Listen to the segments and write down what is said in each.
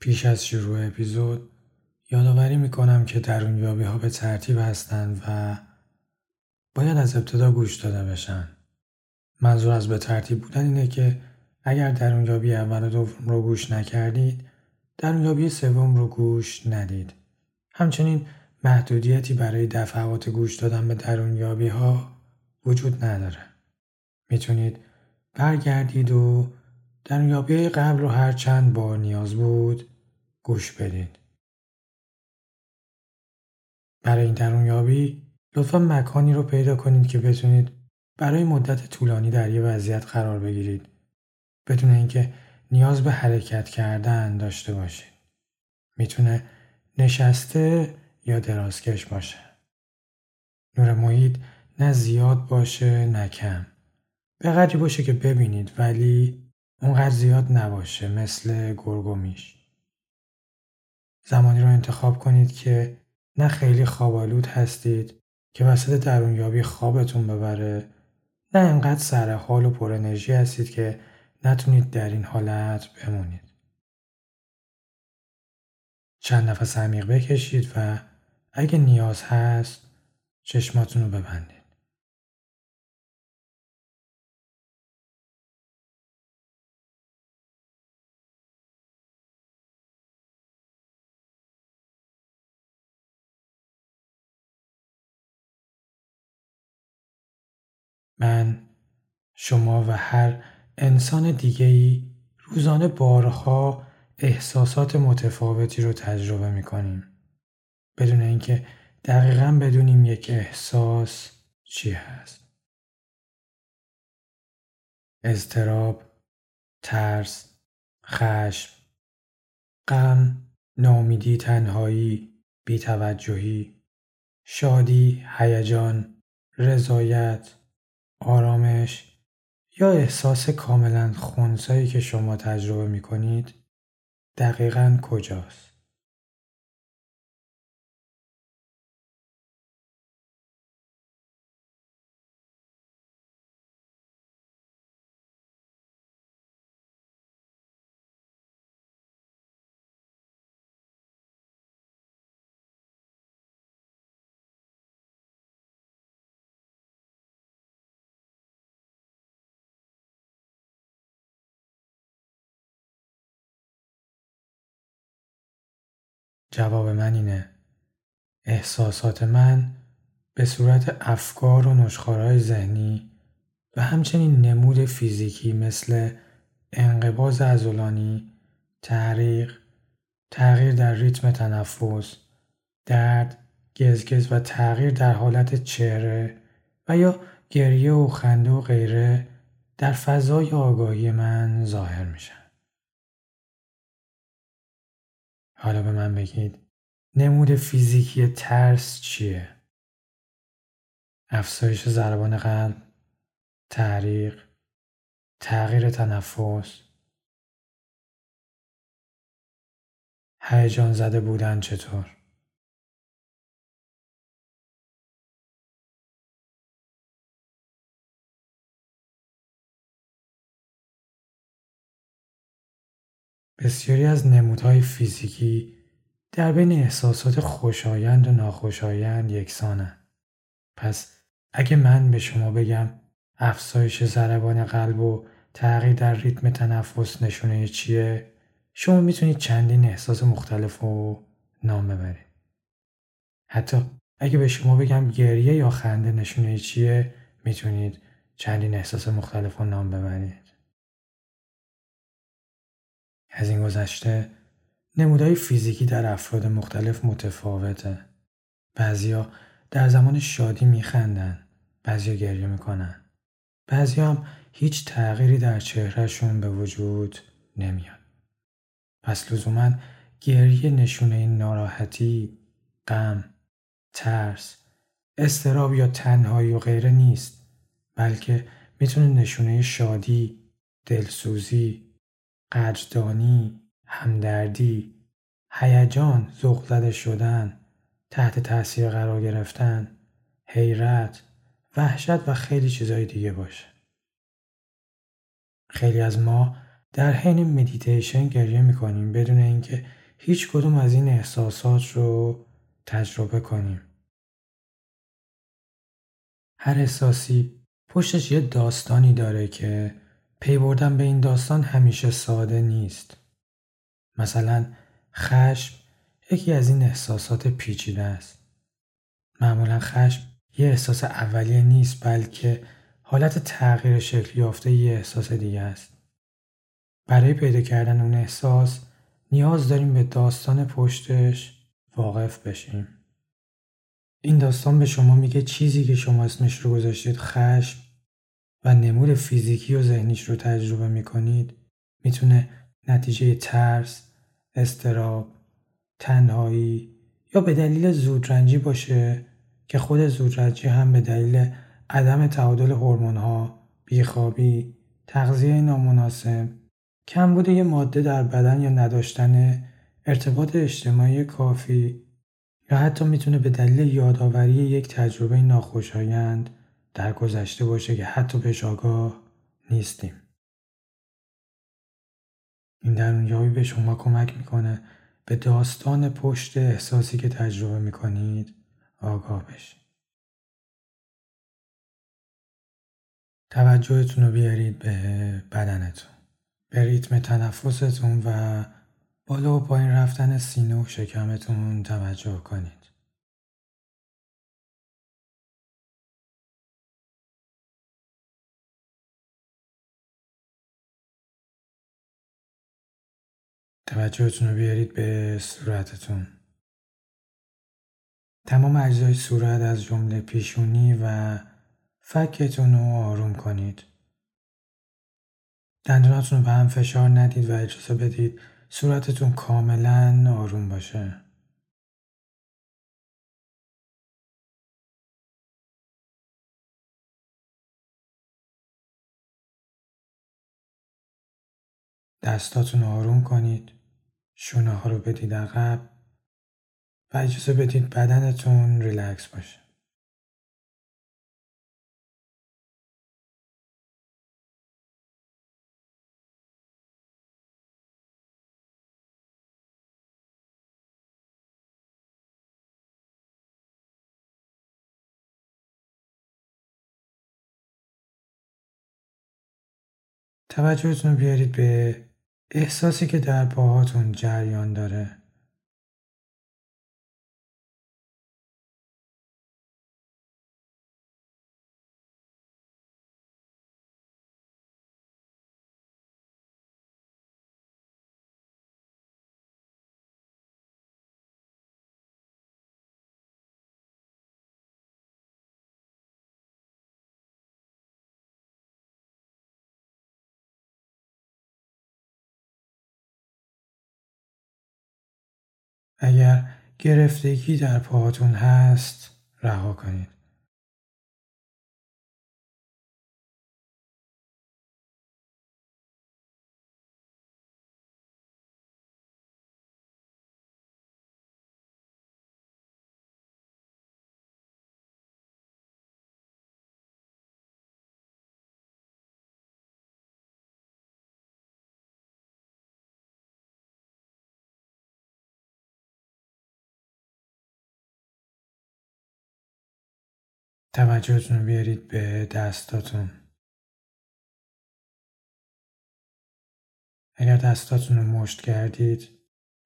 پیش از شروع اپیزود یادآوری می‌کنم که درونیابی ها به ترتیب هستند و باید از ابتدا گوش داده بشن. منظور از به ترتیب بودن اینه که اگر درونیابی اول و دوم رو گوش نکردید درونیابی سوم رو گوش ندید. همچنین محدودیتی برای دفعات گوش دادن به درونیابی ها وجود نداره. می‌تونید برگردید و درونیابی قبل رو هر چند بار نیاز بود گوش بدید. برای این درونیابی لطفا مکانی رو پیدا کنید که بتونید برای مدت طولانی در یه وضعیت قرار بگیرید بدون اینکه نیاز به حرکت کردن داشته باشید. می‌تونه نشسته یا درازکش باشه. نور محیط نه زیاد باشه نه کم. به قدری باشه که ببینید ولی اونقدر زیاد نباشه مثل گرگومیش. زمانی رو انتخاب کنید که نه خیلی خوابالود هستید که وسط درونیابی خوابتون ببره نه انقدر سر حال و پر انرژی هستید که نتونید در این حالت بمونید. چند نفس عمیق بکشید و اگه نیاز هست چشماتون رو ببندید. من شما و هر انسان دیگهی روزانه بارها احساسات متفاوتی رو تجربه می کنیم. بدون اینکه دقیقا بدونیم یک احساس چی هست. اضطراب، ترس، خشم، غم، نامیدی، تنهایی، بیتوجهی، شادی، هیجان، رضایت، آرامش یا احساس کاملا خونسایی که شما تجربه می کنید دقیقا کجاست؟ جواب من اینه احساسات من به صورت افکار و نشخارهای ذهنی و همچنین نمود فیزیکی مثل انقباز ازولانی، تحریق، تغییر در ریتم تنفس، درد، گزگز و تغییر در حالت چهره و یا گریه و خنده و غیره در فضای آگاهی من ظاهر میشن. حالا به من بگید نمود فیزیکی ترس چیه؟ افزایش ضربان قلب، تحریق، تغییر تنفس، هیجان زده بودن چطور؟ بسیاری از نمودهای فیزیکی در بین احساسات خوشایند و ناخوشایند یکسانند. پس اگه من به شما بگم افزایش ضربان قلب و تغییر در ریتم تنفس نشونه چیه شما می‌تونید چندین احساس مختلف رو نام ببرید. حتی اگه به شما بگم گریه یا خنده نشونه چیه می‌تونید چندین احساس مختلف رو نام ببرید. از این گذشته نمودهای فیزیکی در افراد مختلف متفاوته. بعضیا در زمان شادی میخندن، بعضیا گریه می‌کنن. بعضی هم هیچ تغییری در چهرهشون به وجود نمیاد. پس لزوما گریه نشونه ناراحتی، غم، ترس، استراب یا تنهایی و غیره نیست بلکه می‌تونه نشونه شادی، دلسوزی، قدردانی، همدردی، هیجان، ذوق شدن، تحت تاثیر قرار گرفتن، حیرت، وحشت و خیلی چیزهای دیگه باشه. خیلی از ما در حین مدیتیشن گریه می‌کنیم بدون اینکه هیچ کدوم از این احساسات رو تجربه کنیم. هر احساسی پشتش یه داستانی داره که پی بردن به این داستان همیشه ساده نیست. مثلا خشم یکی از این احساسات پیچیده است. معمولا خشم یه احساس اولیه نیست بلکه حالت تغییر شکل یافته یه احساس دیگه است. برای پیدا کردن اون احساس نیاز داریم به داستان پشتش واقف بشیم. این داستان به شما میگه چیزی که شما اسمش رو گذاشتید خشم و نمود فیزیکی و ذهنیش رو تجربه می‌کنید می‌تونه نتیجه ترس، استراب، تنهایی یا به دلیل زودرنجی باشه که خود زودرنجی هم به دلیل عدم تعادل هورمون‌ها، بیخوابی، تغذیه نامناسب، کمبود یه ماده در بدن یا نداشتن ارتباط اجتماعی کافی یا حتی می‌تونه به دلیل یادآوری یک تجربه ناخوشایند در گذشته باشه که حتی بهش آگاه نیستیم. این درونیابی به شما کمک می‌کنه به داستان پشت احساسی که تجربه می‌کنید آگاه بشید. توجهتون رو بیارید به بدنتون. به ریتم تنفستون و بالا و پایین رفتن سینه و شکمتون توجه کنید. توجهتون رو بیارید به صورتتون. تمام اجزای صورت از جمله پیشونی و فکتون رو آروم کنید. دندوناتون رو به هم فشار ندید و اجازه بدید صورتتون کاملا آروم باشه. دستاتون آروم کنید. شونه ها رو بدید عقب و اجازه بدید بدنتون ریلکس باشه. توجهتون بیارید به احساسی که در پاهاتون جریان داره. اگر گرفتگی در پاهاتون هست رها کنید. توجهتون بیارید به دستاتون. اگر دستاتون رو مشت کردید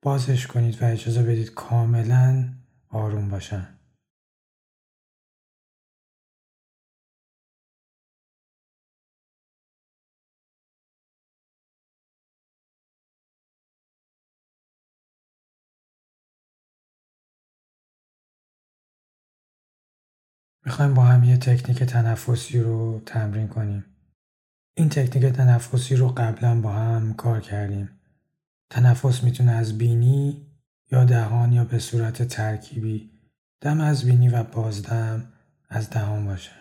بازش کنید و اجازه بدید کاملا آروم باشن. می‌خوایم با هم یه تکنیک تنفسی رو تمرین کنیم. این تکنیک تنفسی رو قبلا با هم کار کردیم. تنفس می‌تونه از بینی یا دهان یا به صورت ترکیبی دم از بینی و بازدم از دهان باشه.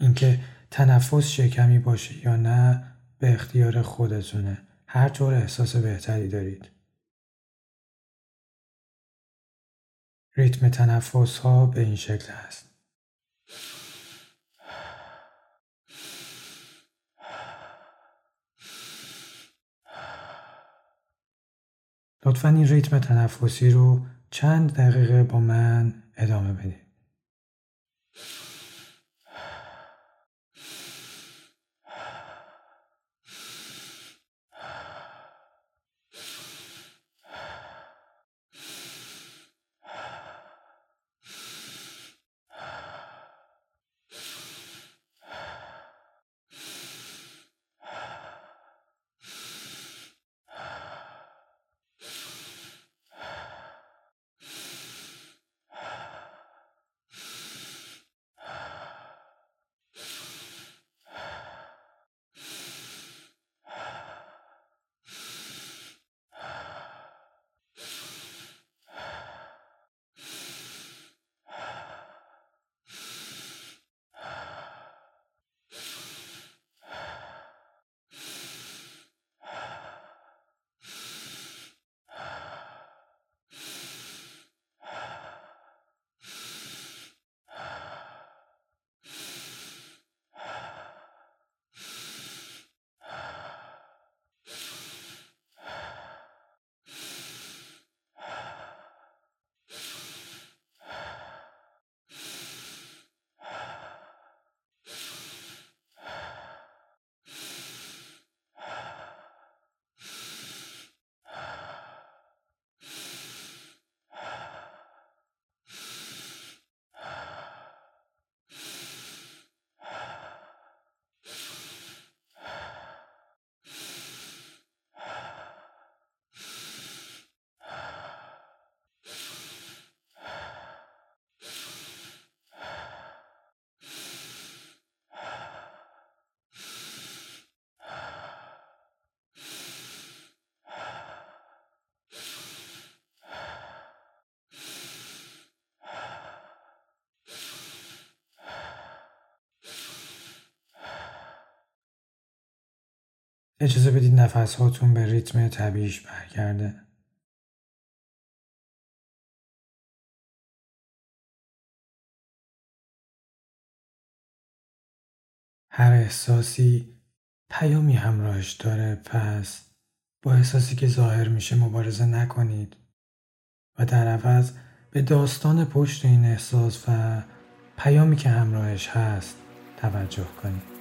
اینکه تنفس شکمی باشه یا نه به اختیار خودتونه. هر طور احساس بهتری دارید. ریتم تنفس ها به این شکل است. لطفا این ریتم تنفسی رو چند دقیقه با من ادامه بدید. اجازه بدید نفس هاتون به ریتم طبیعیش برگرده. هر احساسی پیامی همراهش داره پس با احساسی که ظاهر میشه مبارزه نکنید و در عوض به داستان پشت این احساس و پیامی که همراهش هست توجه کنید.